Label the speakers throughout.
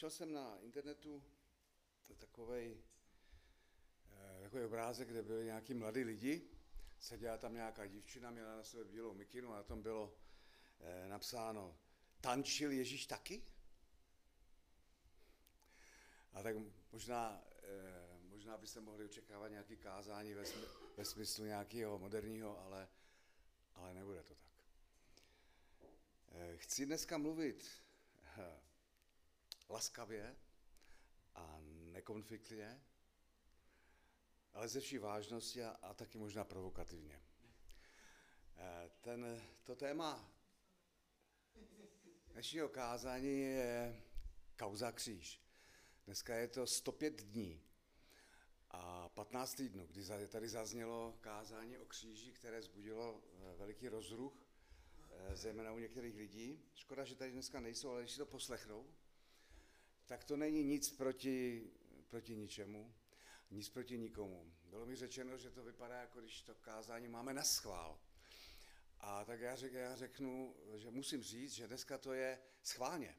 Speaker 1: našel jsem na internetu takový takový obrázek, kde byli nějaký mladí lidi, seděla tam nějaká divčina, měla na sebe bílou mikinu a na tom bylo eh, napsáno, tančil Ježíš taky? A tak možná, eh, možná byste mohli očekávat nějaké kázání ve, smy, ve smyslu nějakého moderního, ale, ale nebude to tak. Eh, chci dneska mluvit eh, laskavě a nekonfliktně, ale ze vší vážnosti a, a taky možná provokativně. Eh, ten, to téma dnešního kázání je kauza kříž. Dneska je to 105 dní a 15 týdnů, kdy tady zaznělo kázání o kříži, které zbudilo eh, veliký rozruch, eh, zejména u některých lidí. Škoda, že tady dneska nejsou, ale když si to poslechnou, tak to není nic proti, proti ničemu, nic proti nikomu. Bylo mi řečeno, že to vypadá, jako když to kázání máme na schvál. A tak já, řek, já řeknu, že musím říct, že dneska to je schválně.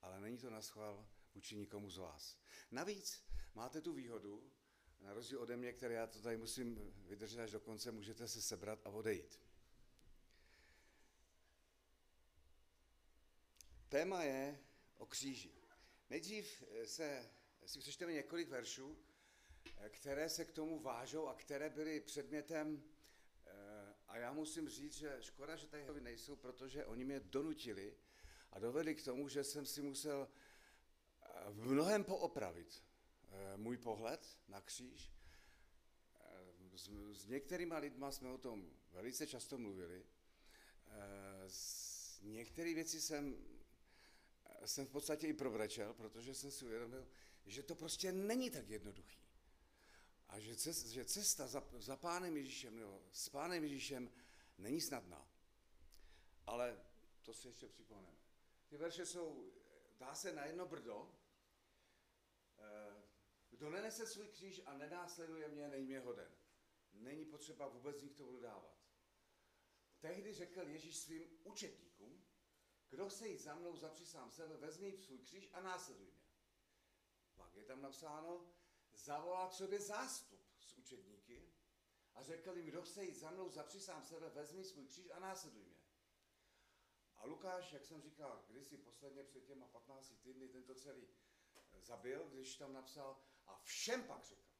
Speaker 1: Ale není to na schvál vůči nikomu z vás. Navíc máte tu výhodu, na rozdíl ode mě, které já to tady musím vydržet až do konce, můžete se sebrat a odejít. Téma je o kříži. Nejdřív se si přečteme několik veršů, které se k tomu vážou a které byly předmětem a já musím říct, že škoda, že tady nejsou, protože oni mě donutili a dovedli k tomu, že jsem si musel v mnohem poopravit můj pohled na kříž. S, s některýma lidma jsme o tom velice často mluvili. S některé věci jsem, jsem v podstatě i provrečel, protože jsem si uvědomil, že to prostě není tak jednoduchý. A že cesta, že cesta za, za pánem Ježíšem, nebo s pánem Ježíšem není snadná. Ale to si ještě připomeneme. Ty verše jsou, dá se na jedno brdo, kdo nenese svůj kříž a nenásleduje mě, není mě hoden. Není potřeba vůbec nikdo budu dávat. Tehdy řekl Ježíš svým učetníkům, kdo chce jít za mnou, zapři sám sebe, vezmi svůj kříž a následuj mě. Pak je tam napsáno, zavolal k sobě zástup s učedníky a řekl jim, kdo chce jít za mnou, zapři sám sebe, vezmi svůj kříž a následuj mě. A Lukáš, jak jsem říkal, kdysi posledně před těma 15 týdny tento celý zabil, když tam napsal, a všem pak řekl,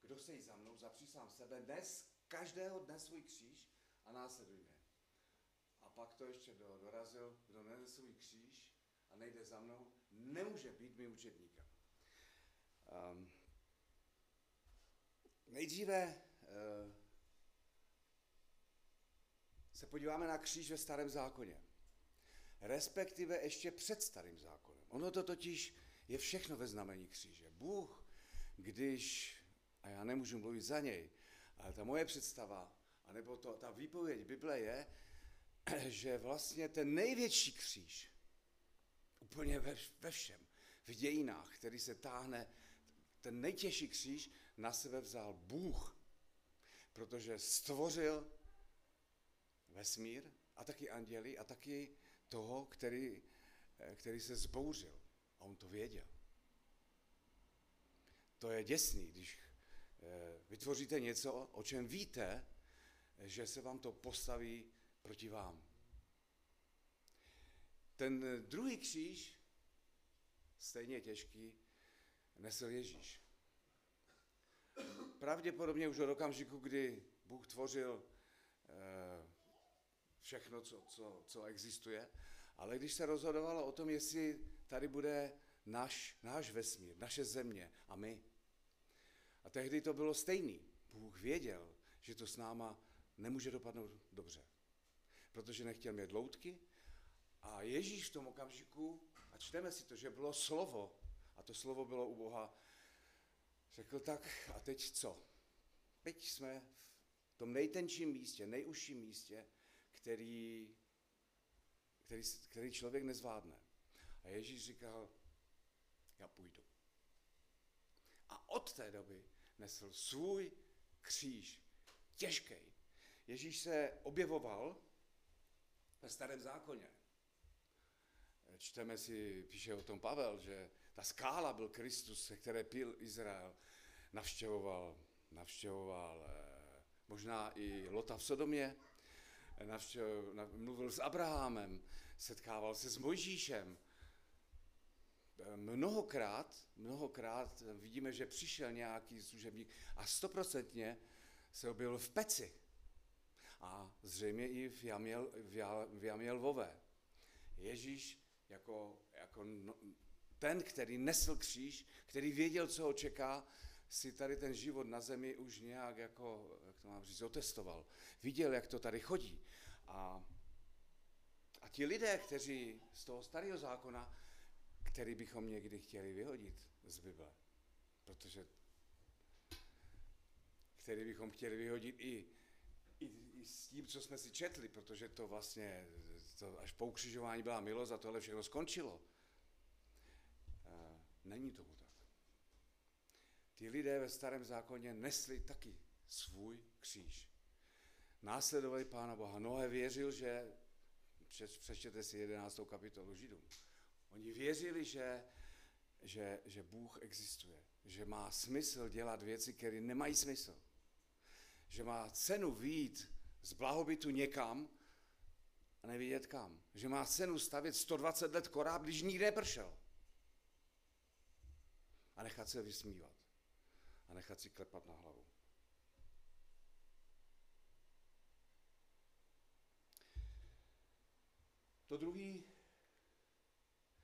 Speaker 1: kdo chce jít za mnou, zapři sám sebe, dnes, každého dne svůj kříž a následuj pak to ještě dorazil, kdo nese svůj kříž a nejde za mnou, nemůže být mým učedníkem. Um, nejdříve uh, se podíváme na kříž ve starém zákoně. Respektive ještě před starým zákonem. Ono to totiž je všechno ve znamení kříže. Bůh, když, a já nemůžu mluvit za něj, ale ta moje představa, anebo to, ta výpověď Bible je, že vlastně ten největší kříž, úplně ve, ve všem, v dějinách, který se táhne, ten nejtěžší kříž na sebe vzal Bůh, protože stvořil vesmír a taky anděli a taky toho, který, který se zbouřil. A on to věděl. To je děsný, když vytvoříte něco, o čem víte, že se vám to postaví proti vám. Ten druhý kříž, stejně těžký, nesl Ježíš. Pravděpodobně už od okamžiku, kdy Bůh tvořil všechno, co, co, co existuje, ale když se rozhodovalo o tom, jestli tady bude náš, náš vesmír, naše země a my. A tehdy to bylo stejný. Bůh věděl, že to s náma nemůže dopadnout dobře. Protože nechtěl mít loutky a Ježíš v tom okamžiku, a čteme si to, že bylo slovo, a to slovo bylo u Boha, řekl tak, a teď co? Teď jsme v tom nejtenčím místě, nejužším místě, který, který, který člověk nezvládne. A Ježíš říkal, já půjdu. A od té doby nesl svůj kříž, těžký. Ježíš se objevoval ve starém zákoně. čteme si, píše o tom Pavel, že ta skála byl Kristus, se které pil Izrael, navštěvoval, navštěvoval eh, možná i Lota v Sodomě, navštěvoval, mluvil s Abrahamem, setkával se s Mojžíšem. Eh, mnohokrát, mnohokrát vidíme, že přišel nějaký služebník a stoprocentně se objevil v peci. A zřejmě i v jamě, v jamě lvové. Ježíš jako, jako no, ten, který nesl kříž, který věděl, co ho čeká, si tady ten život na zemi už nějak jako, jak to mám říct, otestoval. Viděl, jak to tady chodí. A, a ti lidé, kteří z toho starého zákona, který bychom někdy chtěli vyhodit z Bible, protože který bychom chtěli vyhodit i, i, i s tím, co jsme si četli, protože to vlastně, to až po ukřižování byla milost a tohle všechno skončilo. Není tomu tak. Ty lidé ve starém zákoně nesli taky svůj kříž. Následovali Pána Boha. Noé věřil, že, přečtěte si 11. kapitolu Židům, oni věřili, že, že, že Bůh existuje, že má smysl dělat věci, které nemají smysl. Že má cenu výjít z blahobytu někam a nevidět kam. Že má cenu stavět 120 let koráb, když nikdy nepršel. A nechat se vysmívat. A nechat si klepat na hlavu. To druhý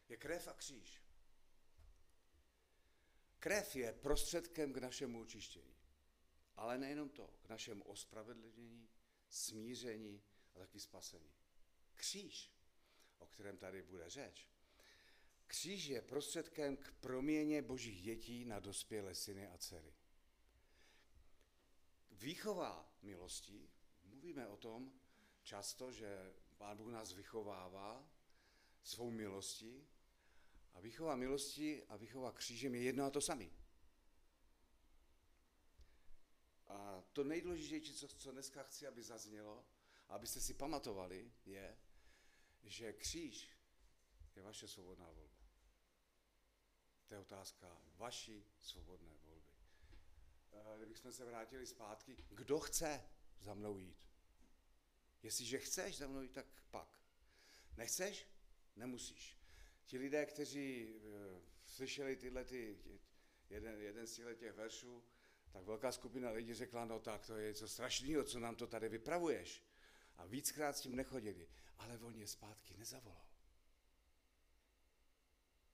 Speaker 1: je krev a kříž. Krev je prostředkem k našemu očištění. Ale nejenom to, k našemu ospravedlnění, smíření a taky spasení. Kříž, o kterém tady bude řeč, kříž je prostředkem k proměně božích dětí na dospělé syny a dcery. Výchova milostí, mluvíme o tom často, že Pán Bůh nás vychovává svou milostí a výchova milosti a výchova křížem je jedno a to samé. A to nejdůležitější, co, co dneska chci, aby zaznělo, abyste si pamatovali, je, že kříž je vaše svobodná volba. To je otázka vaší svobodné volby. Eh, kdybychom se vrátili zpátky, kdo chce za mnou jít? Jestliže chceš za mnou jít, tak pak. Nechceš? Nemusíš. Ti lidé, kteří uh, slyšeli tyhle ty, jeden, jeden z těch veršů, tak velká skupina lidí řekla, no tak to je něco strašného, co nám to tady vypravuješ. A víckrát s tím nechodili. Ale on je zpátky nezavolal.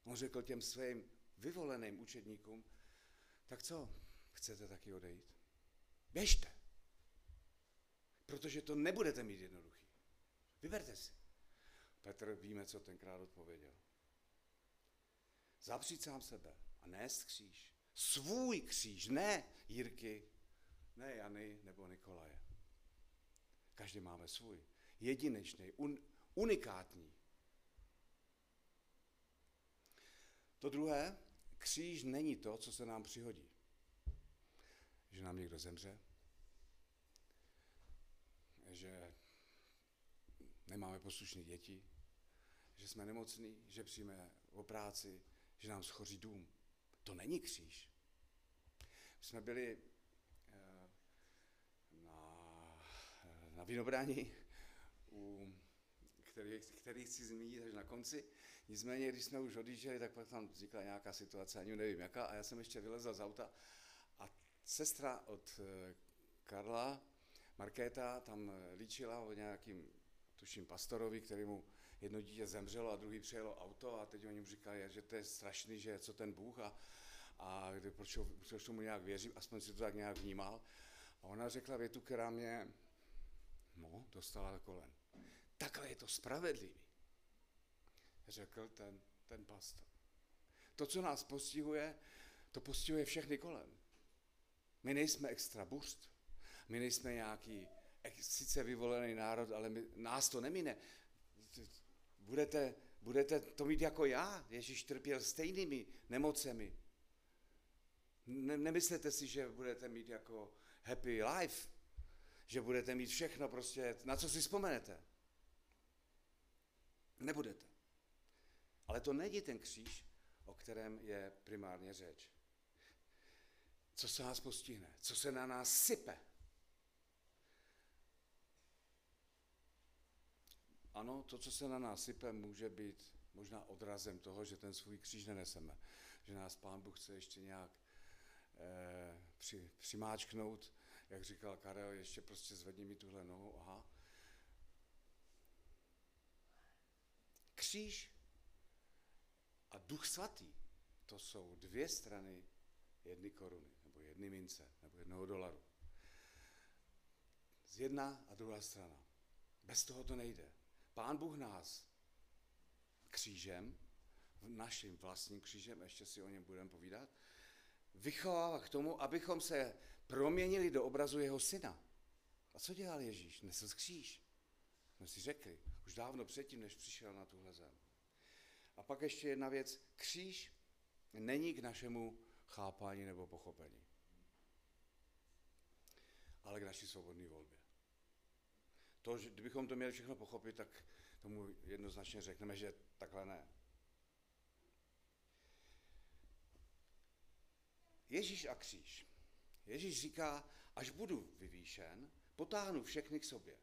Speaker 1: On řekl těm svým vyvoleným učedníkům, tak co, chcete taky odejít? Běžte. Protože to nebudete mít jednoduchý. Vyberte si. Petr víme, co tenkrát odpověděl. Zapřít sám sebe a nést kříž. Svůj kříž, ne Jirky, ne Jany nebo Nikolaje. Každý máme svůj. Jedinečný, un, unikátní. To druhé, kříž není to, co se nám přihodí. Že nám někdo zemře, že nemáme poslušné děti, že jsme nemocní, že přijme o práci, že nám schoří dům. To není kříž. Jsme byli eh, na, na vinobrání, u, který, který chci zmínit až na konci. Nicméně, když jsme už odjížděli, tak pak tam vznikla nějaká situace, ani nevím jaká, a já jsem ještě vylezl z auta a sestra od eh, Karla, Markéta, tam líčila o nějakým, tuším, pastorovi, který mu jedno dítě zemřelo a druhý přijelo auto a teď oni mu říkali, že to je strašný, že co ten Bůh a, a proč, proč tomu nějak věřím, aspoň si to tak nějak vnímal. A ona řekla větu, která mě no, dostala do kolen. Takhle je to spravedlivý, řekl ten, ten pastor. To, co nás postihuje, to postihuje všechny kolem. My nejsme extra burst, my nejsme nějaký sice vyvolený národ, ale my, nás to nemine. Budete, budete to mít jako já. Ježíš trpěl stejnými nemocemi. Ne, nemyslete si, že budete mít jako happy life, že budete mít všechno prostě, na co si vzpomenete. Nebudete. Ale to není ten kříž, o kterém je primárně řeč. Co se nás postihne? Co se na nás sype? Ano, to, co se na nás sype, může být možná odrazem toho, že ten svůj kříž neneseme. Že nás Pán Bůh chce ještě nějak při, přimáčknout, jak říkal Karel, ještě prostě zvedni mi tuhle nohu, aha. Kříž a Duch Svatý, to jsou dvě strany jedny koruny, nebo jedny mince, nebo jednoho dolaru. Z jedna a druhá strana. Bez toho to nejde. Pán Bůh nás křížem, naším vlastním křížem, ještě si o něm budeme povídat, vychovává k tomu, abychom se proměnili do obrazu jeho syna. A co dělal Ježíš? Nesl kříž. Jsme si řekli, už dávno předtím, než přišel na tuhle zem. A pak ještě jedna věc. Kříž není k našemu chápání nebo pochopení, ale k naší svobodné volbě. To, že kdybychom to měli všechno pochopit, tak tomu jednoznačně řekneme, že takhle ne. Ježíš a kříž. Ježíš říká, až budu vyvýšen, potáhnu všechny k sobě.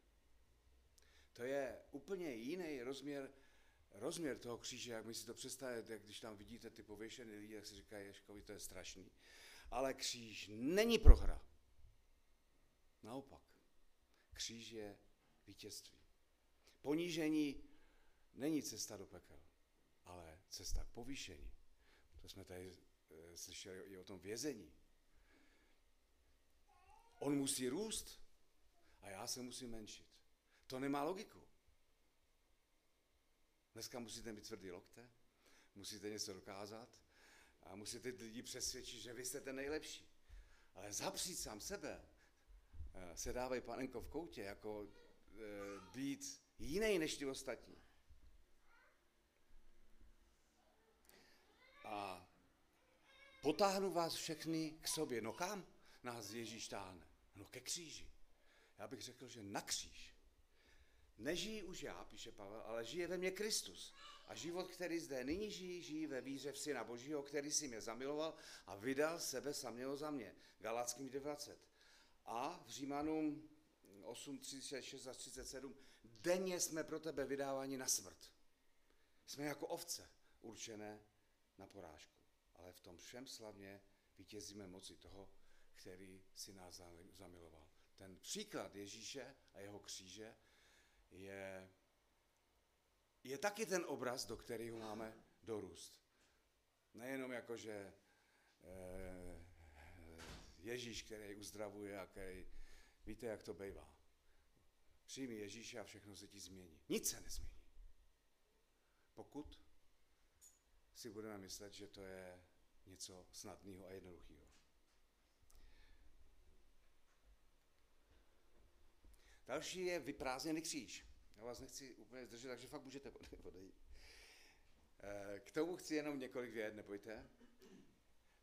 Speaker 1: To je úplně jiný rozměr, rozměr toho kříže, jak my si to představujete, jak když tam vidíte ty pověšené lidi, jak si říká Ježkovi, to je strašný. Ale kříž není prohra. Naopak. Kříž je vítězství. Ponížení není cesta do pekel, ale cesta k povýšení. To jsme tady e, slyšeli i o tom vězení. On musí růst a já se musím menšit. To nemá logiku. Dneska musíte mít tvrdý lokte, musíte něco dokázat a musíte lidi přesvědčit, že vy jste ten nejlepší. Ale zapřít sám sebe, e, se dávají panenko v koutě, jako e, být jiný než ty ostatní. A potáhnu vás všechny k sobě. No kam nás Ježíš táhne? No ke kříži. Já bych řekl, že na kříž. Nežijí už já, píše Pavel, ale žije ve mně Kristus. A život, který zde nyní žijí, žijí ve víře v Syna Božího, který si mě zamiloval a vydal sebe saměho za mě. Galackým 20. A v Římanům 8, 36 a 37. Denně jsme pro tebe vydáváni na smrt. Jsme jako ovce určené na porážku. Ale v tom všem slavně vítězíme moci toho, který si nás zamiloval. Ten příklad Ježíše a jeho kříže je, je taky ten obraz, do kterého máme dorůst. Nejenom jako, že eh, Ježíš, který uzdravuje a který, víte, jak to bývá. Přijmi Ježíše a všechno se ti změní. Nic se nezmění. Pokud si budeme myslet, že to je něco snadného a jednoduchého. Další je vyprázdněný kříž. Já vás nechci úplně zdržet, takže fakt můžete odejít. Eh, k tomu chci jenom několik věd, nebojte.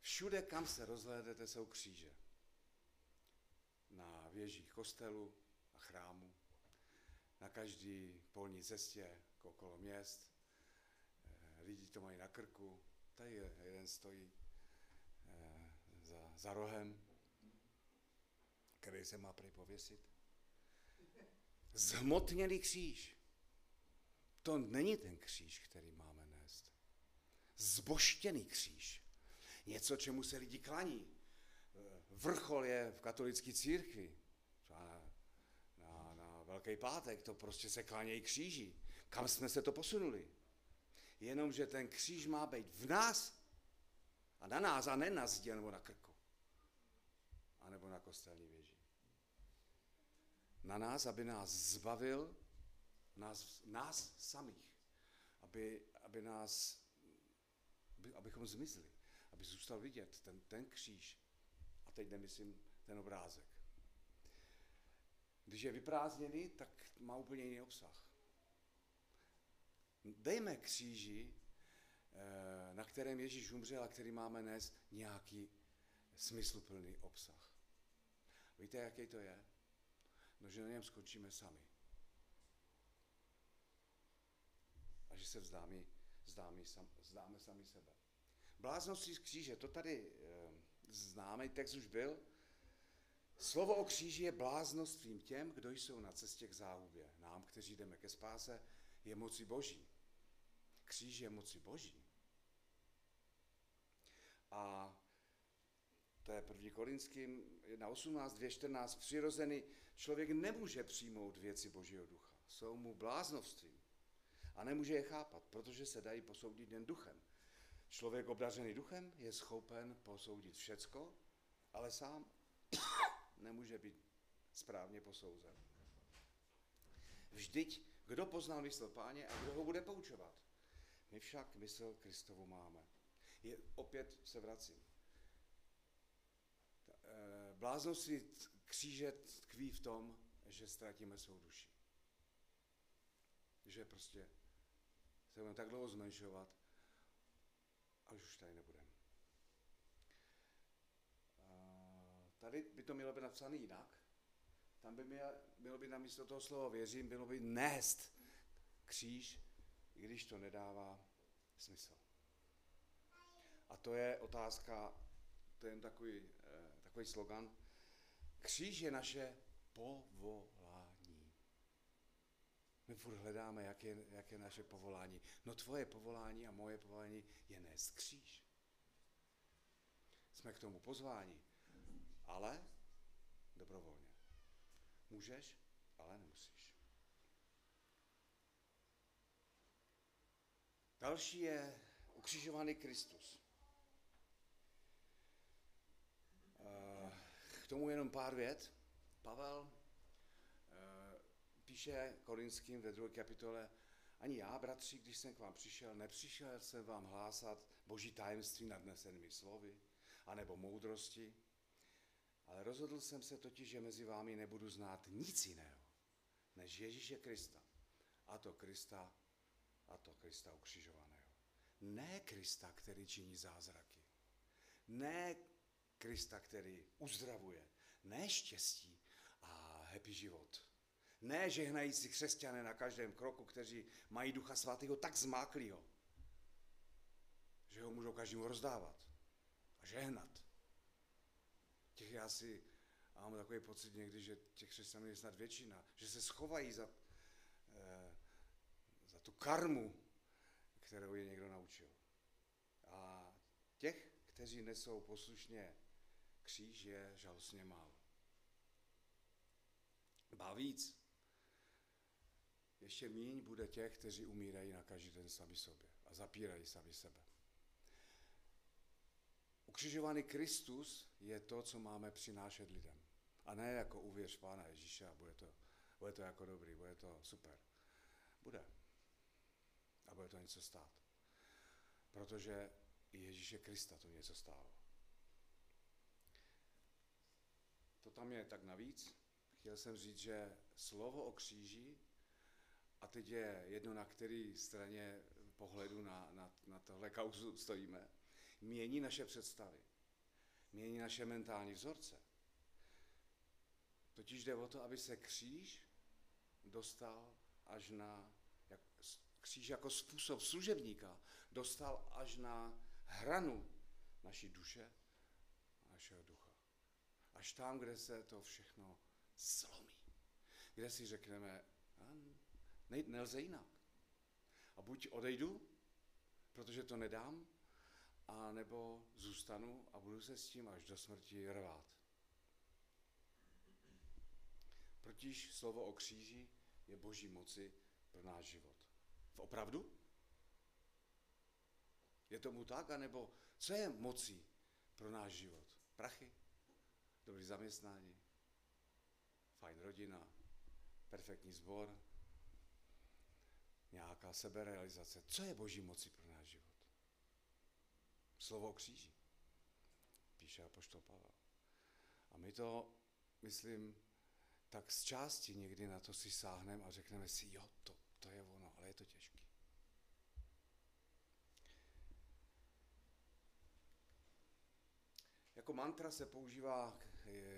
Speaker 1: Všude, kam se rozhlédnete, jsou kříže. Na věžích kostelu a chrámu, na každý polní cestě okolo měst. Lidi to mají na krku. Tady jeden stojí eh, za, za rohem, který se má prej pověsit. Zhmotněný kříž. To není ten kříž, který máme nést. Zboštěný kříž. Něco, čemu se lidi klaní. Eh, vrchol je v katolické církvi. Velký pátek, to prostě se klánějí kříži. Kam jsme se to posunuli? Jenomže ten kříž má být v nás a na nás a ne na zdi nebo na krku. A nebo na kostelní věži. Na nás, aby nás zbavil, nás, nás samých. Aby, aby nás, aby, abychom zmizli. Aby zůstal vidět ten, ten kříž. A teď nemyslím ten obrázek. Když je vyprázdněný, tak má úplně jiný obsah. Dejme kříži, eh, na kterém Ježíš umřel a který máme dnes, nějaký smysluplný obsah. Víte, jaký to je? No, že na něm skončíme sami. A že se vzdáme zdáme, sam, zdáme sami sebe. Bláznosti z kříže, to tady e, známý text už byl. Slovo o kříži je bláznostvím těm, kdo jsou na cestě k záhubě. Nám, kteří jdeme ke spáse, je moci boží. Kříž je moci boží. A to je první Korinským 1.18, 2.14, přirozený člověk nemůže přijmout věci Božího ducha. Jsou mu bláznovstvím a nemůže je chápat, protože se dají posoudit jen duchem. Člověk obdařený duchem je schopen posoudit všecko, ale sám nemůže být správně posouzen. Vždyť, kdo poznal mysl páně a kdo ho bude poučovat? My však mysl Kristovu máme. Je, opět se vracím. Eh, Bláznovství kříže tkví v tom, že ztratíme svou duši. Že prostě se budeme tak dlouho zmenšovat, až už tady nebudeme. Tady by to mělo být napsané jinak. Tam by mělo, mělo být namísto toho slova věřím, bylo by nést kříž, i když to nedává smysl. A to je otázka, to je jen takový, eh, takový slogan. Kříž je naše povolání. My furt hledáme, jak je, jak je naše povolání. No tvoje povolání a moje povolání je nést kříž. Jsme k tomu pozváni, ale dobrovolně. Můžeš, ale nemusíš. Další je ukřižovaný Kristus. Eh, k tomu jenom pár vět. Pavel eh, píše Korinským ve druhé kapitole, ani já, bratři, když jsem k vám přišel, nepřišel jsem vám hlásat boží tajemství nadnesenými slovy, anebo moudrosti, ale rozhodl jsem se totiž, že mezi vámi nebudu znát nic jiného, než Ježíše Krista. A to Krista, a to Krista ukřižovaného. Ne Krista, který činí zázraky. Ne Krista, který uzdravuje. Ne štěstí a happy život. Ne žehnající křesťané na každém kroku, kteří mají ducha svatého tak zmáklýho, že ho můžou každému rozdávat a žehnat. Těch já si a mám takový pocit někdy, že těch křesťanů je snad většina, že se schovají za, eh, za tu karmu, kterou je někdo naučil. A těch, kteří nesou poslušně kříž, je žalostně málo. Ba víc, ještě míň bude těch, kteří umírají na každý den sami sobě a zapírají sami sebe. Ukřižovaný Kristus je to, co máme přinášet lidem. A ne jako uvěř Pána Ježíše a bude to, bude to jako dobrý, bude to super. Bude. A bude to něco stát. Protože Ježíše Krista to něco stálo. To tam je tak navíc. Chtěl jsem říct, že slovo o kříži, a teď je jedno, na který straně pohledu na, na, na tohle kauzu stojíme, mění naše představy, mění naše mentální vzorce. Totiž jde o to, aby se kříž dostal až na, kříž jako způsob služebníka, dostal až na hranu naší duše a našeho ducha. Až tam, kde se to všechno zlomí. Kde si řekneme, ne, nelze jinak. A buď odejdu, protože to nedám, a nebo zůstanu a budu se s tím až do smrti rvát. Protiž slovo o kříži je boží moci pro náš život. V opravdu? Je tomu tak, anebo co je mocí pro náš život? Prachy? Dobrý zaměstnání? Fajn rodina? Perfektní sbor? Nějaká seberealizace? Co je boží moci pro náš život? slovo o kříži, píše apoštol Pavel. A my to, myslím, tak z části někdy na to si sáhneme a řekneme si, jo, to, to je je to těžké. Jako mantra se používá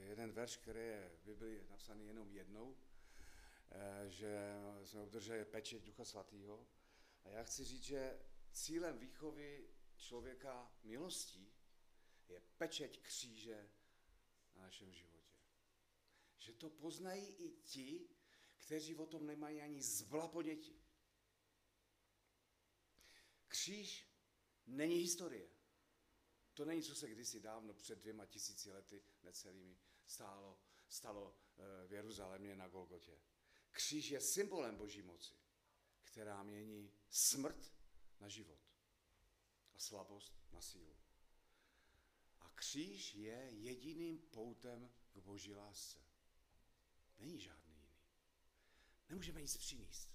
Speaker 1: jeden verš, který je v Biblii napsaný jenom jednou, eh, že jsme obdrželi pečeť Ducha Svatého. A já chci říct, že cílem výchovy člověka milostí je pečeť kříže na našem životě. Že to poznají i ti, kteří o tom nemají ani zbla ponětí. Kříž není historie. To není, co se kdysi dávno před dvěma tisíci lety necelými stálo, stalo eh, v Jeruzalémě na Golgotě. Kříž je symbolem Boží moci, která mění smrt na život a slabost na sílu. A kříž je jediným poutem k Boží lásce. Není žádný jiný. Nemůžeme nic přinést.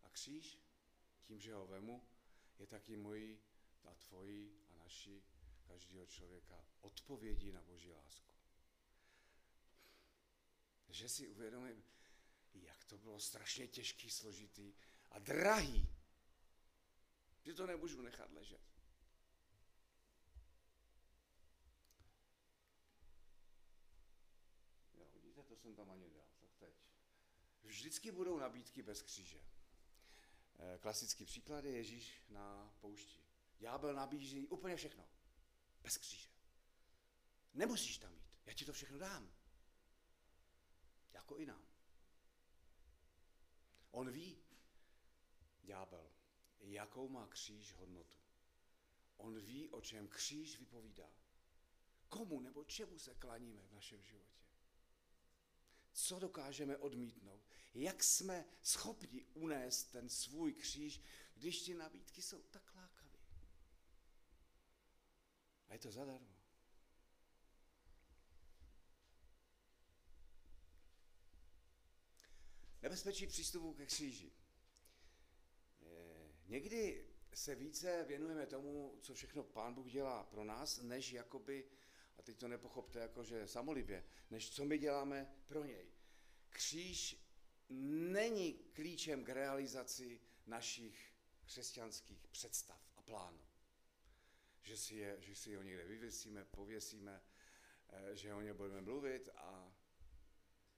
Speaker 1: A kříž, tím, že ho vemu, je taky mojí a tvojí a naší, každého člověka, odpovědí na Boží lásku. Že si uvědomím, jak to bylo strašně těžký, složitý a drahý, že to nemůžu nechat ležet. Jo, vidíte, to jsem tam ani dal, tak teď. Vždycky budou nabídky bez kříže. Eh, klasický příklad je Ježíš na poušti. Ďábel nabízí úplně všechno. Bez kříže. Nemusíš tam jít. Já ti to všechno dám. Jako i nám. On ví, ďábel, jakou má kříž hodnotu. On ví, o čem kříž vypovídá. Komu nebo čemu se klaníme v našem životě. Co dokážeme odmítnout? Jak jsme schopni unést ten svůj kříž, když ty nabídky jsou tak lákavé? A je to zadarmo. Nebezpečí přístupu ke kříži. Někdy se více věnujeme tomu, co všechno Pán Bůh dělá pro nás, než jakoby, a teď to nepochopte jako, že samolibě, než co my děláme pro něj. Kříž není klíčem k realizaci našich křesťanských představ a plánů. Že si, je, že si ho někde vyvěsíme, pověsíme, eh, že o ně budeme mluvit a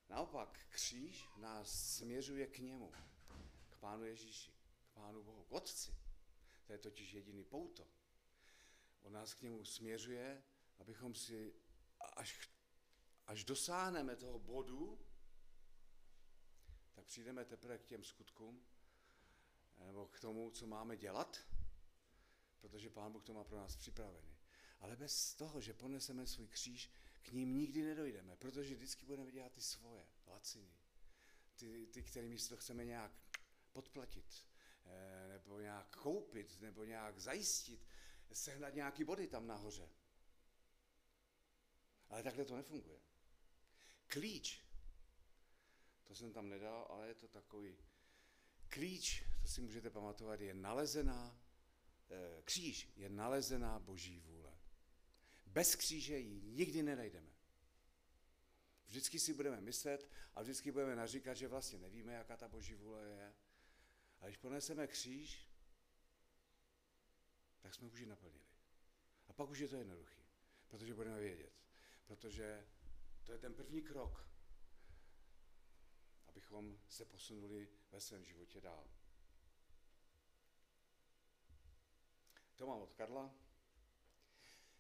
Speaker 1: naopak kříž nás směřuje k němu, k Pánu Ježíši. Pánu Bohu, k Otci. To je totiž jediný pouto. On nás k němu směřuje, abychom si, až, až dosáhneme toho bodu, tak přijdeme teprve k těm skutkům, nebo k tomu, co máme dělat, protože Pán Bůh to má pro nás připravený. Ale bez toho, že poneseme svůj kříž, k ním nikdy nedojdeme, protože vždycky budeme dělat ty svoje, laciny. Ty, ty kterými si to chceme nějak podplatit. Eh, nebo nějak koupit, nebo nějak zajistit, sehnat nějaký body tam nahoře. Ale takhle to nefunguje. Klíč, to jsem tam nedal, ale je to takový klíč, to si můžete pamatovat, je nalezená, eh, kříž je nalezená boží vůle. Bez kříže ji nikdy nenajdeme. Vždycky si budeme myslet a vždycky budeme naříkat, že vlastně nevíme, jaká ta boží vůle je. A když poneseme kříž, tak jsme už ji naplnili. A pak už je to jednoduchý, protože budeme vědět. Protože to je ten první krok, abychom se posunuli ve svém životě dál. To mám od Karla.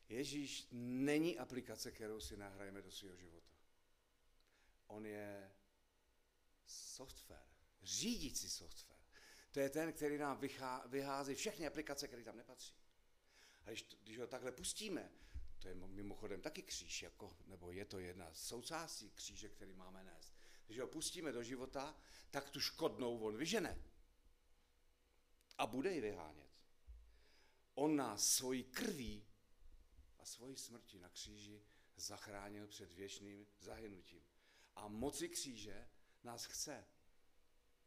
Speaker 1: Ježíš není aplikace, kterou si nahrajeme do svého života. On je software, řídící software. To je ten, který nám vyhází všechny aplikace, které tam nepatří. A když, když ho takhle pustíme, to je mimochodem taky kříž, jako, nebo je to jedna součástí kříže, který máme nést. Když ho pustíme do života, tak tu škodnou on vyžene. A bude ji vyhánět. On nás svojí krví a svojí smrti na kříži zachránil před věčným zahynutím. A moci kříže nás chce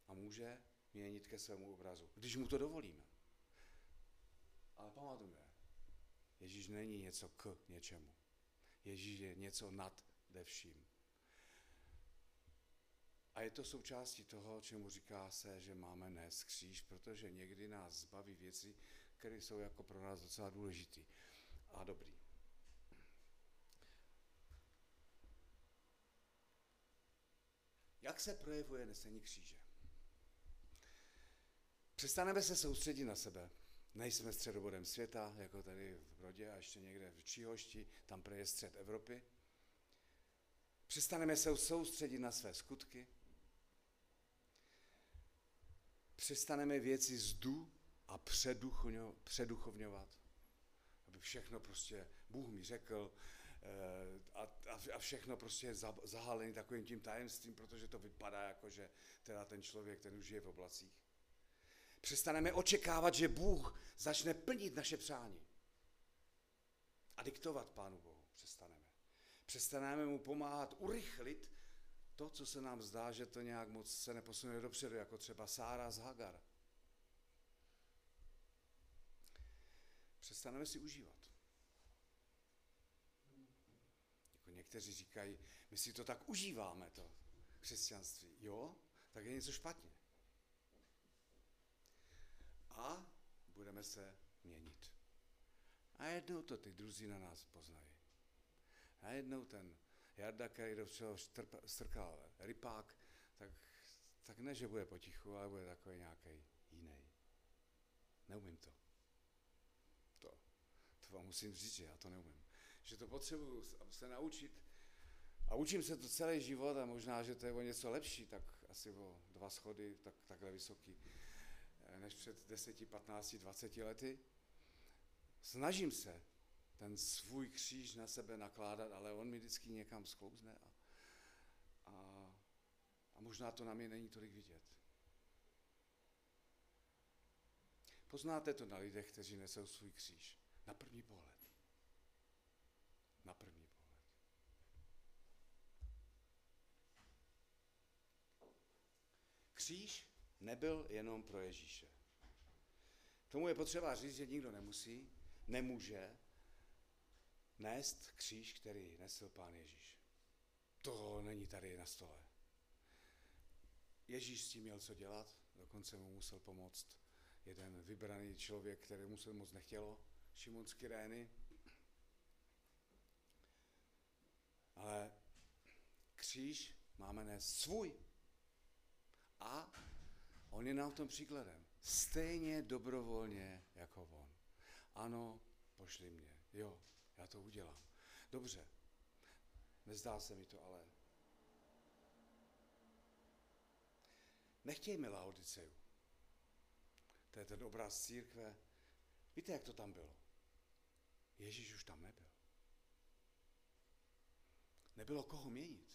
Speaker 1: a může měnit ke svému obrazu, když mu to dovolíme. Ale pamatujme, Ježíš není něco k něčemu. Ježíš je něco nad ve vším. A je to součástí toho, čemu říká se, že máme nést kříž, protože někdy nás zbaví věci, které jsou jako pro nás docela důležité a dobrý. Jak se projevuje nesení kříže? Přestaneme se soustředit na sebe. Nejsme středobodem světa, jako tady v Brodě a ještě někde v Číhošti, tam je střed Evropy. Přestaneme se soustředit na své skutky. Přestaneme věci zdu a předuchovňovat. Aby všechno prostě Bůh mi řekl eh, a, a všechno prostě je zahalený takovým tím tajemstvím, protože to vypadá jako, že teda ten člověk, ten už je v oblacích. Přestaneme očekávat, že Bůh začne plnit naše přání. A diktovat Pánu Bohu přestaneme. Přestaneme mu pomáhat urychlit to, co se nám zdá, že to nějak moc se neposune dopředu, jako třeba Sára z Hagar. Přestaneme si užívat. Jako někteří říkají, my si to tak užíváme, to křesťanství. Jo, tak je něco špatně a budeme se měnit. A jednou to ty druzí na nás poznají. A jednou ten Jarda, který do všeho strkal rypák, tak, tak ne, že bude potichu, ale bude takový nějaký jiný. Neumím to. To, to vám musím říct, že já to neumím. Že to potřebuju se naučit a učím se to celý život a možná, že to je o něco lepší, tak asi o dva schody, tak, takhle vysoký než před 10, 15, 20 lety. Snažím se ten svůj kříž na sebe nakládat, ale on mi vždycky někam sklouzne a, a, a možná to na mě není tolik vidět. Poznáte to na lidech, kteří nesou svůj kříž. Na první pohled. Na první pohled. Kříž nebyl jenom pro Ježíše. Tomu je potřeba říct, že nikdo nemusí, nemůže nést kříž, který nesl pán Ježíš. To není tady na stole. Ježíš s tím měl co dělat, dokonce mu musel pomoct jeden vybraný člověk, který se moc nechtělo, Šimon z Kyrény. Ale kříž máme nést svůj. A On je nám v tom příkladem. Stejně dobrovolně jako on. Ano, pošli mě. Jo, já to udělám. Dobře. Nezdá se mi to, ale nechtějme Laodiceju. To je ten obraz církve. Víte, jak to tam bylo? Ježíš už tam nebyl. Nebylo koho měnit.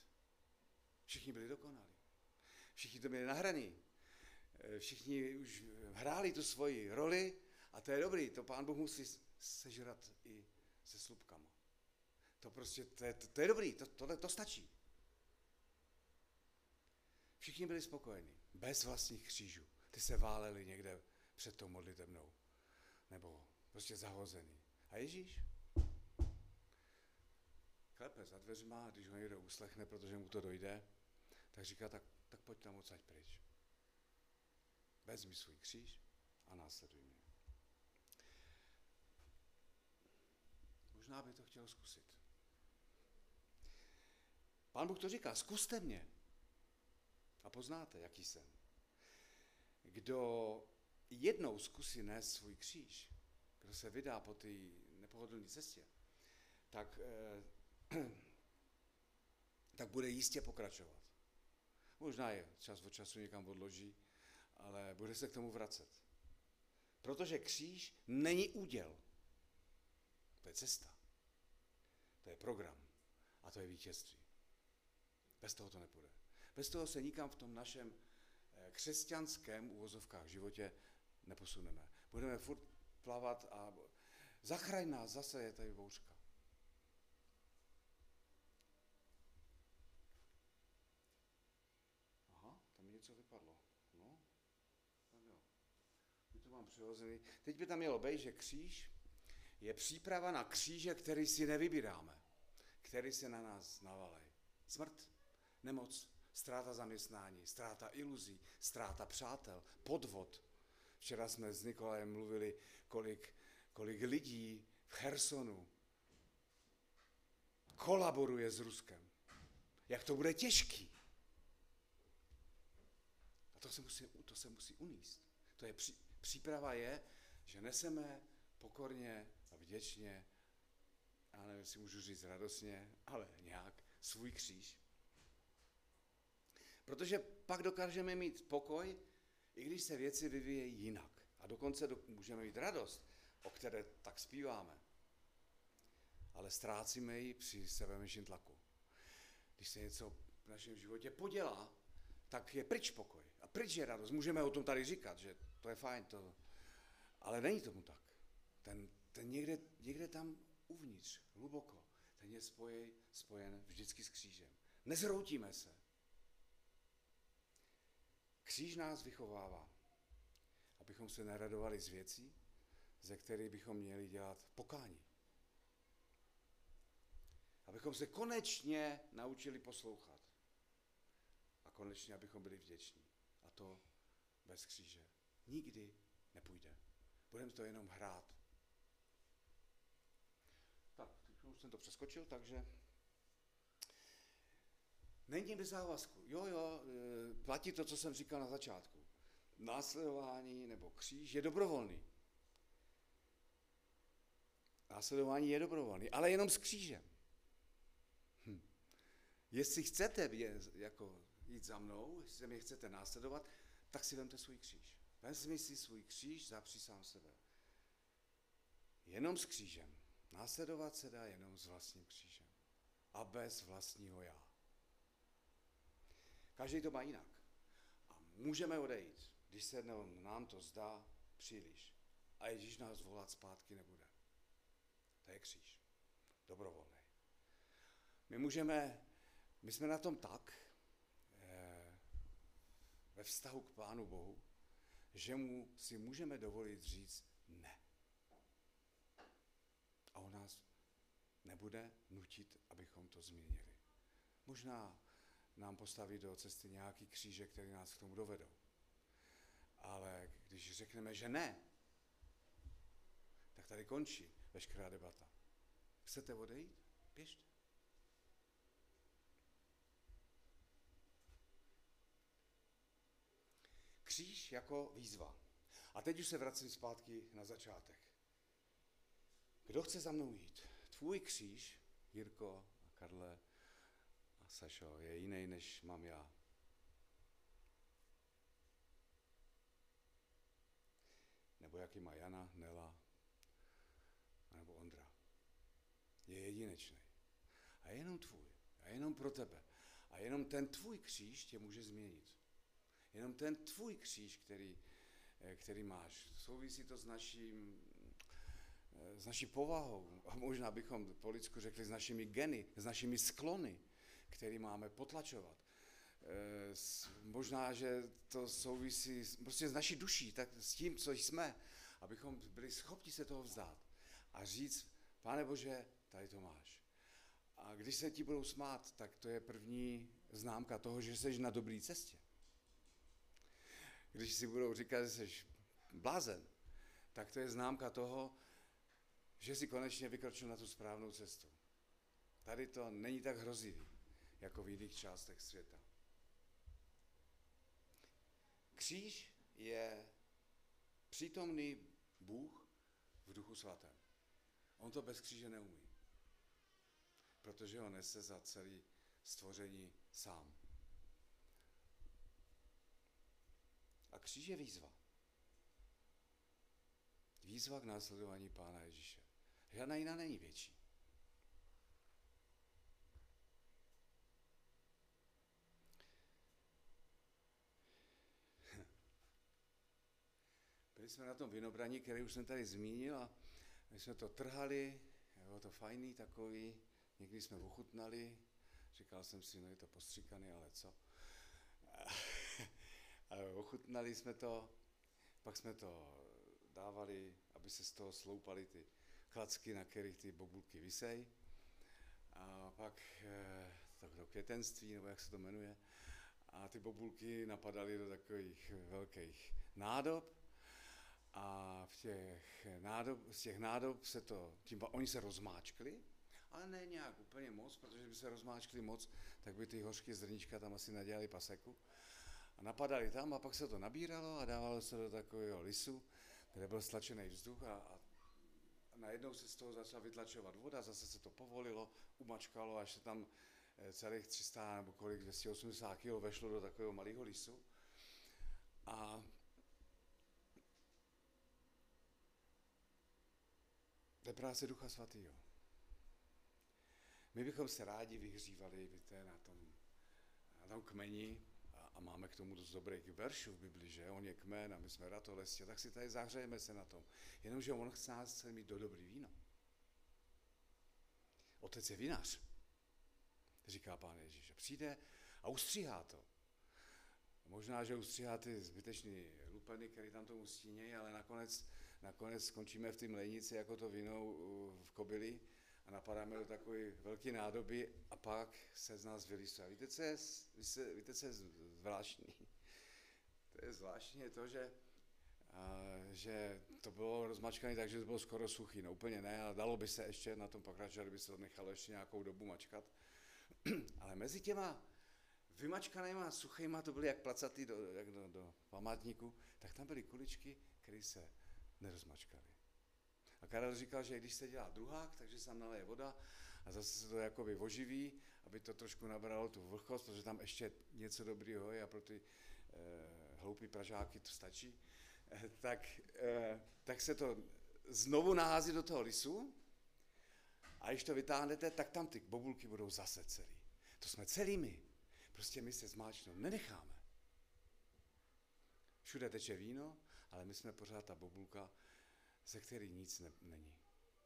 Speaker 1: Všichni byli dokonalí. Všichni to měli nahraný. Eh, všichni už hráli tu svoji roli a to je dobrý, to pán Bůh musí sežrat i se slupkama. To prostě, to je, to, to je dobrý, to, to, to stačí. Všichni byli spokojení, bez vlastních křížů. Ty se váleli někde před tou modlitebnou. Nebo prostě zahozený. A Ježíš? Klepe za dveřma, když ho někdo uslechne, protože mu to dojde, tak říká, tak, tak pojď tam odsaď pryč. Vezmi svůj kříž a následuj mě. Možná by to chtěl zkusit. Pán Bůh to říká, zkuste mě a poznáte, jaký jsem. Kdo jednou zkusí nést svůj kříž, kdo se vydá po té nepohodlné cestě, tak, eh, tak bude jistě pokračovat. Možná je čas od času někam odloží, ale bude se k tomu vracet. Protože kříž není úděl. To je cesta. To je program. A to je vítězství. Bez toho to nepůjde. Bez toho se nikam v tom našem eh, křesťanském uvozovkách životě neposuneme. Budeme furt plavat a zachraň nás, zase je tady bouřka. Aha, tam něco vypadlo mám přirozený. Teď by tam mělo být, že kříž je příprava na kříže, který si nevybíráme, který se na nás navalej. Smrt, nemoc, ztráta zaměstnání, ztráta iluzí, ztráta přátel, podvod. Včera jsme s Nikolajem mluvili, kolik, kolik lidí v Chersonu kolaboruje s Ruskem. Jak to bude těžký. A to se musí, to se musí uníst. To je pří, příprava je, že neseme pokorně vděčně, já nevím, jestli můžu říct radostně, ale nějak svůj kříž. Protože pak dokážeme mít pokoj, i když se věci vyvíjejí jinak. A dokonce do, můžeme mít radost, o které tak zpíváme. Ale ztrácíme ji při sebemenším tlaku. Když se něco v našem životě podělá, tak je pryč pokoj. A pryč je radost. Můžeme o tom tady říkat, že to je fajn, to... ale není tomu tak. Ten, ten někde, někde tam uvnitř, hluboko, ten je spojen, spojen vždycky s křížem. Nezroutíme se. Kříž nás vychovává, abychom se neradovali z věcí, ze kterých bychom měli dělat pokání. Abychom se konečně naučili poslouchat. A konečně, abychom byli vděční. A to bez kříže. Nikdy nepůjde. Budeme to jenom hrát. Tak, už jsem to přeskočil, takže Není bez závazku. Jo, jo, e, platí to, co jsem říkal na začátku. Následování nebo kříž je dobrovolný. Následování je dobrovolný, ale jenom s křížem. Hm. Jestli chcete je, jako jít za mnou, jestli mě chcete následovat, tak si vemte svůj kříž. Vezmi si svůj kříž, zapři sám sebe. Jenom s křížem. Následovat se dá jenom s vlastním křížem. A bez vlastního já. Každý to má jinak. A můžeme odejít, když se nám to zdá příliš. A Ježíš nás volat zpátky nebude. To je kříž. Dobrovolný. My můžeme, my jsme na tom tak, eh, ve vztahu k Pánu Bohu, že mu si můžeme dovolit říct ne. A on nás nebude nutit, abychom to změnili. Možná nám postaví do cesty nějaký kříže, který nás k tomu dovedou. Ale když řekneme, že ne, tak tady končí veškerá debata. Chcete odejít? Běžte. Kříž jako výzva. A teď už se vracím zpátky na začátek. Kdo chce za mnou jít? Tvůj kříž, Jirko a Karle, Sašo, je jiný, než mám já. Nebo jaký má Jana, Nela, nebo Ondra. Je jedinečný. A je jenom tvůj. A jenom pro tebe. A jenom ten tvůj kříž tě může změnit. Jenom ten tvůj kříž, který, eh, který máš. Souvisí to s naším s naší povahou, a možná bychom po lidsku řekli s našimi geny, s našimi sklony, který máme potlačovat. E, možná, že to souvisí prostě s naší duší, tak s tím, co jsme, abychom byli schopni se toho vzdát a říct, pane Bože, tady to máš. A když se ti budou smát, tak to je první známka toho, že jsi na dobré cestě. Když si budou říkat, že jsi blázen, tak to je známka toho, že si konečně vykročil na tu správnou cestu. Tady to není tak hrozivý jako v jiných částech světa. Kříž je přítomný Bůh v duchu svatém. On to bez kříže neumí, protože ho nese za celý stvoření sám. A kříž je výzva. Výzva k následování Pána Ježíše. Žádná jiná není větší. byli jsme na tom vinobraní, který už jsem tady zmínil a my jsme to trhali, bylo to fajný takový, někdy jsme ochutnali, říkal jsem si, no je to postříkaný, ale co. ale ochutnali jsme to, pak jsme to dávali, aby se z toho sloupali ty klacky, na kterých ty bobulky vysej. A pak eh, to, to květenství, nebo jak se to jmenuje, a ty bobulky napadaly do takových velkých nádob a v těch nádob, z těch nádob se to, tím, oni se rozmáčkli, ale ne nějak úplně moc, protože by se rozmáčkli moc, tak by ty hořky zrnička tam asi nadělali paseku. A napadali tam a pak se to nabíralo a dávalo se do takového lisu, kde byl stlačený vzduch a, a najednou se z toho začala vytlačovat voda, zase se to povolilo, umačkalo, až se tam eh, celých 300 nebo kolik, 280 kg vešlo do takového malého lisu. A to je práce Ducha Svatého. My bychom se rádi vyhřívali víte, na tom, na tom kmeni a, máme k tomu dost dobrých veršů v Bibli, že on je kmen a my jsme ratolesti, tak si tady zahřejeme se na tom. Jenomže on chce nás chce mít do dobrý víno. Otec je vinař, říká pán Ježíš. A přijde a ustříhá to. Možná, že ustříhá ty zbytečný lupeny, které tam tomu stínějí, ale nakonec, nakonec skončíme v té mlejnici jako to víno v kobili a napadáme do takové velké nádoby a pak se z nás vylísuje. Víte, co je, víte, co je zvláštní? To je zvláštní je to, že, a, že to bylo rozmačkané tak, že to bylo skoro suchý. No úplně ne, ale dalo by se ještě na tom pokračovat, kdyby se to nechalo ještě nějakou dobu mačkat. ale mezi těma vymačkanýma suchýma, to byly jak placatý do, jak do, do památníku, tak tam byly kuličky, které se nerozmačkaly. A Karel říkal, že když se dělá druhák, takže se tam naleje voda a zase se to jakoby oživí, aby to trošku nabralo tu vlhkost, protože tam ještě něco dobrého je a pro ty eh, hloupý pražáky to stačí, eh, tak, eh, tak se to znovu nahází do toho lisu a když to vytáhnete, tak tam ty bobulky budou zase celý. To jsme celý my. Prostě my se zmáčknout nenecháme. Všude teče víno, ale my jsme pořád ta bobulka, ze který nic ne, není.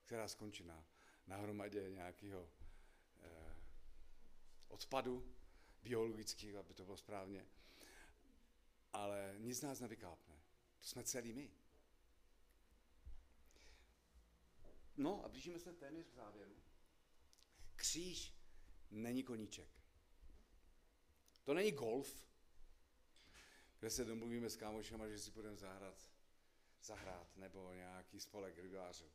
Speaker 1: Která skončí na, na hromadě nějakého eh, odpadu biologického, aby to bylo správně. Ale nic nás nevykápne. To jsme celý my. No a blížíme se téměř k závěru. Kříž není koníček. To není golf, kde se domluvíme s kámošema, že si budeme zahrát, zahrát nebo nějaký spolek rybářů.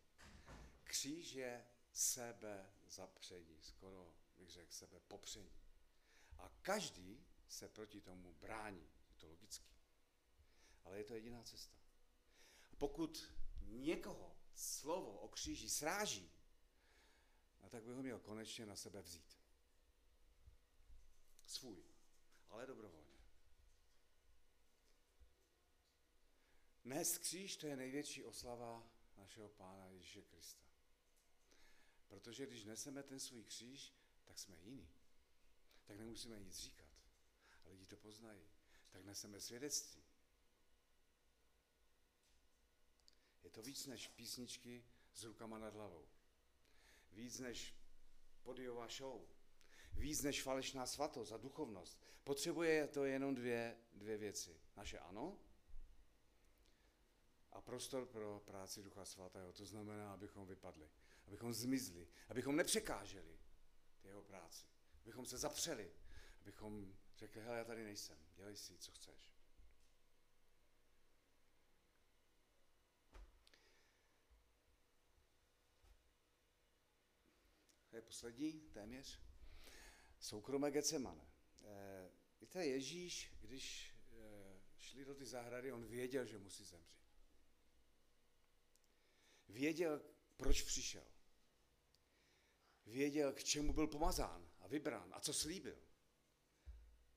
Speaker 1: Kříž je sebe zapření, skoro bych řekl sebe popření. A každý se proti tomu brání. Je to logický. Ale je to jediná cesta. A pokud někoho slovo o kříži sráží, no tak by ho měl konečně na sebe vzít. Svůj ale dobrovolně. Dnes kříž to je největší oslava našeho Pána Ježíše Krista. Protože když neseme ten svůj kříž, tak jsme jiný. Tak nemusíme nic říkat. A lidi to poznají. Tak neseme svědectví. Je to víc než písničky s rukama nad hlavou. Víc než podiová show víc než falešná svatost a duchovnost. Potřebuje to jenom dvě, dvě věci. Naše ano a prostor pro práci Ducha Svatého. To znamená, abychom vypadli, abychom zmizli, abychom nepřekáželi jeho práci, abychom se zapřeli, abychom řekli, hele, já tady nejsem, dělej si, co chceš. To je poslední, téměř soukromé Getsemane. E, víte, Ježíš, když e, šli do ty zahrady, on věděl, že musí zemřít. Věděl, proč přišel. Věděl, k čemu byl pomazán a vybrán a co slíbil.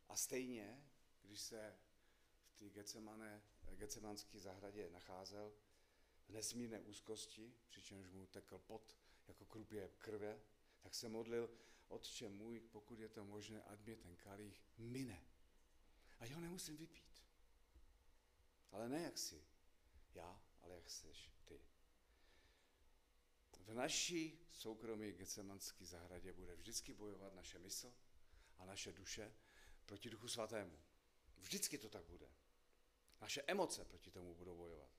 Speaker 1: A stejně, když se v té Getsemanské zahradě nacházel, v nesmírné úzkosti, přičemž mu tekl pot jako krupě krve, tak se modlil, Otče můj, pokud je to možné, ať mě ten kalich mine. A ho nemusím vypít. Ale ne jak si já, ale jak seš ty. V naší soukromí Getsemanské zahradě bude vždycky bojovat naše mysl a naše duše proti Duchu Svatému. Vždycky to tak bude. Naše emoce proti tomu budou bojovat.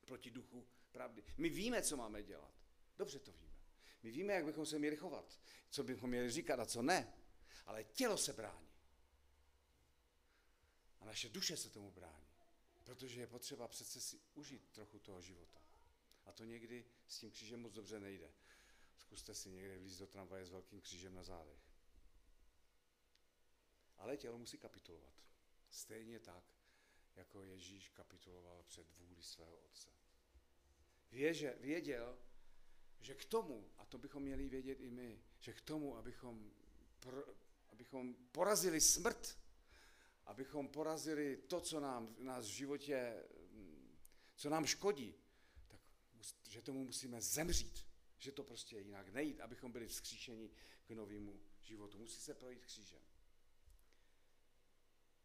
Speaker 1: Proti duchu pravdy. My víme, co máme dělat. Dobře to víme. My víme, jak bychom se měli chovat, co bychom měli říkat a co ne. Ale tělo se brání. A naše duše se tomu brání. Protože je potřeba přece si užít trochu toho života. A to někdy s tím křížem moc dobře nejde. Zkuste si někde vlízt do tramvaje s velkým křížem na zádech. Ale tělo musí kapitulovat. Stejně tak, jako Ježíš kapituloval před vůli svého otce. Věže, věděl, že k tomu, a to bychom měli vědět i my, že k tomu, abychom, pro, abychom porazili smrt, abychom porazili to, co nám, nás v životě, co nám škodí, že tomu musíme zemřít, že to prostě jinak nejít, abychom byli vzkříšeni k novému životu. Musí se projít křížem.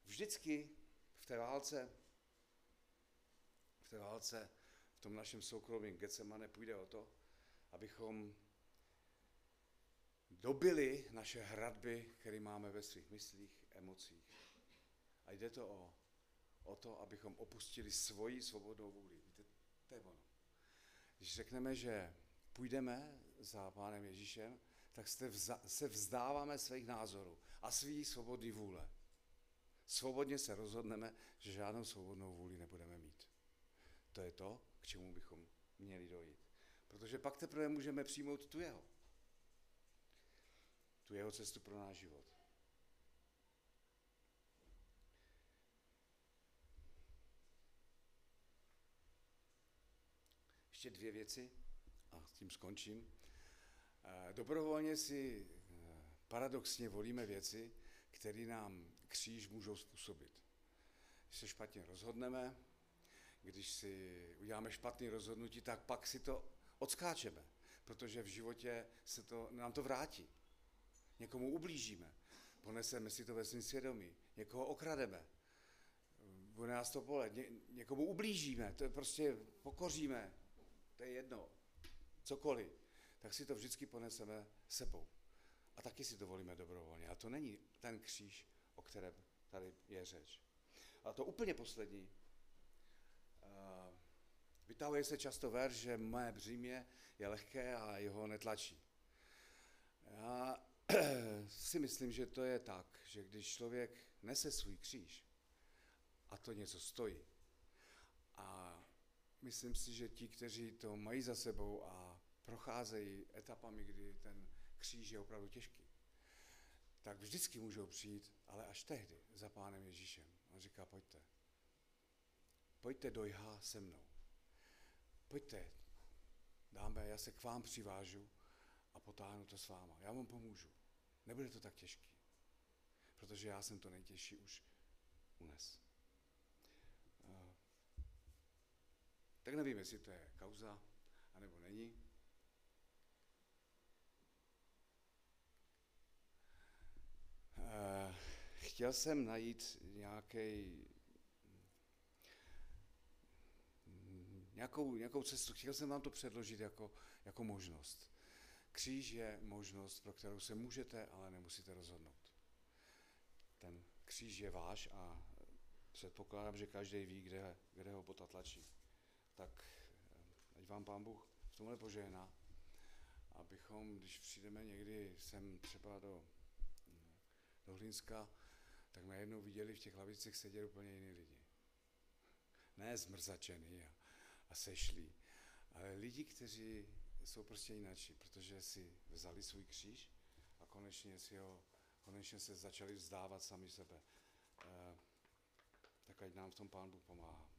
Speaker 1: Vždycky v té válce, v té válce, v tom našem soukromém Getsemane půjde o to, abychom dobili naše hradby, které máme ve svých myslích, emocích. A jde to o, o to, abychom opustili svoji svobodnou vůli. Víte, to je ono. Když řekneme, že půjdeme za Pánem Ježíšem, tak se vzdáváme svých názorů a svý svobodný vůle. Svobodně se rozhodneme, že žádnou svobodnou vůli nebudeme mít. To je to, k čemu bychom měli dojít. Protože pak teprve můžeme přijmout tu jeho. Tu jeho cestu pro náš život. Ještě dvě věci a s tím skončím. Eh, dobrovolně si eh, paradoxně volíme věci, které nám kříž můžou způsobit. Když se špatně rozhodneme, když si uděláme špatné rozhodnutí, tak pak si to odskáčeme, protože v životě se to, nám to vrátí. Někomu ublížíme, poneseme si to ve svém svědomí, někoho okrademe, bude nás to bolet, Ně, někomu ublížíme, to je prostě pokoříme, to je jedno, cokoliv, tak si to vždycky poneseme sebou. A taky si dovolíme dobrovolně. A to není ten kříž, o kterém tady je řeč. A to úplně poslední. Vytahuje se často ver, že moje břímě je lehké a jeho netlačí. Já si myslím, že to je tak, že když člověk nese svůj kříž a to něco stojí, a myslím si, že ti, kteří to mají za sebou a procházejí etapami, kdy ten kříž je opravdu těžký, tak vždycky můžou přijít, ale až tehdy, za pánem Ježíšem. On říká, pojďte. Pojďte do jha se mnou. Pojďte, dáme, já se k vám přivážu a potáhnu to s váma. Já vám pomůžu. Nebude to tak těžký, protože já jsem to nejtěžší už unes. Tak nevím, jestli to je kauza, anebo není. Uh, chtěl jsem najít nějaký nějakou, nějakou cestu. Chtěl jsem vám to předložit jako, jako možnost. Kříž je možnost, pro kterou se můžete, ale nemusíte rozhodnout. Ten kříž je váš a předpokládám, že každý ví, kde, kde ho pota tlačí. Tak eh, ať vám pán Bůh v tomhle požehná, abychom, když přijdeme někdy sem třeba do, do Hlínska, tak najednou viděli v těch lavicích sedět úplně jiný lidi. Ne zmrzačený a, a sešli, ale lidi, kteří jsou prostě jináčí, protože si vzali svůj kříž a konečně, si ho, konečně se začali vzdávat sami sebe. E, tak ať nám v tom Pán Bůh pomáhá.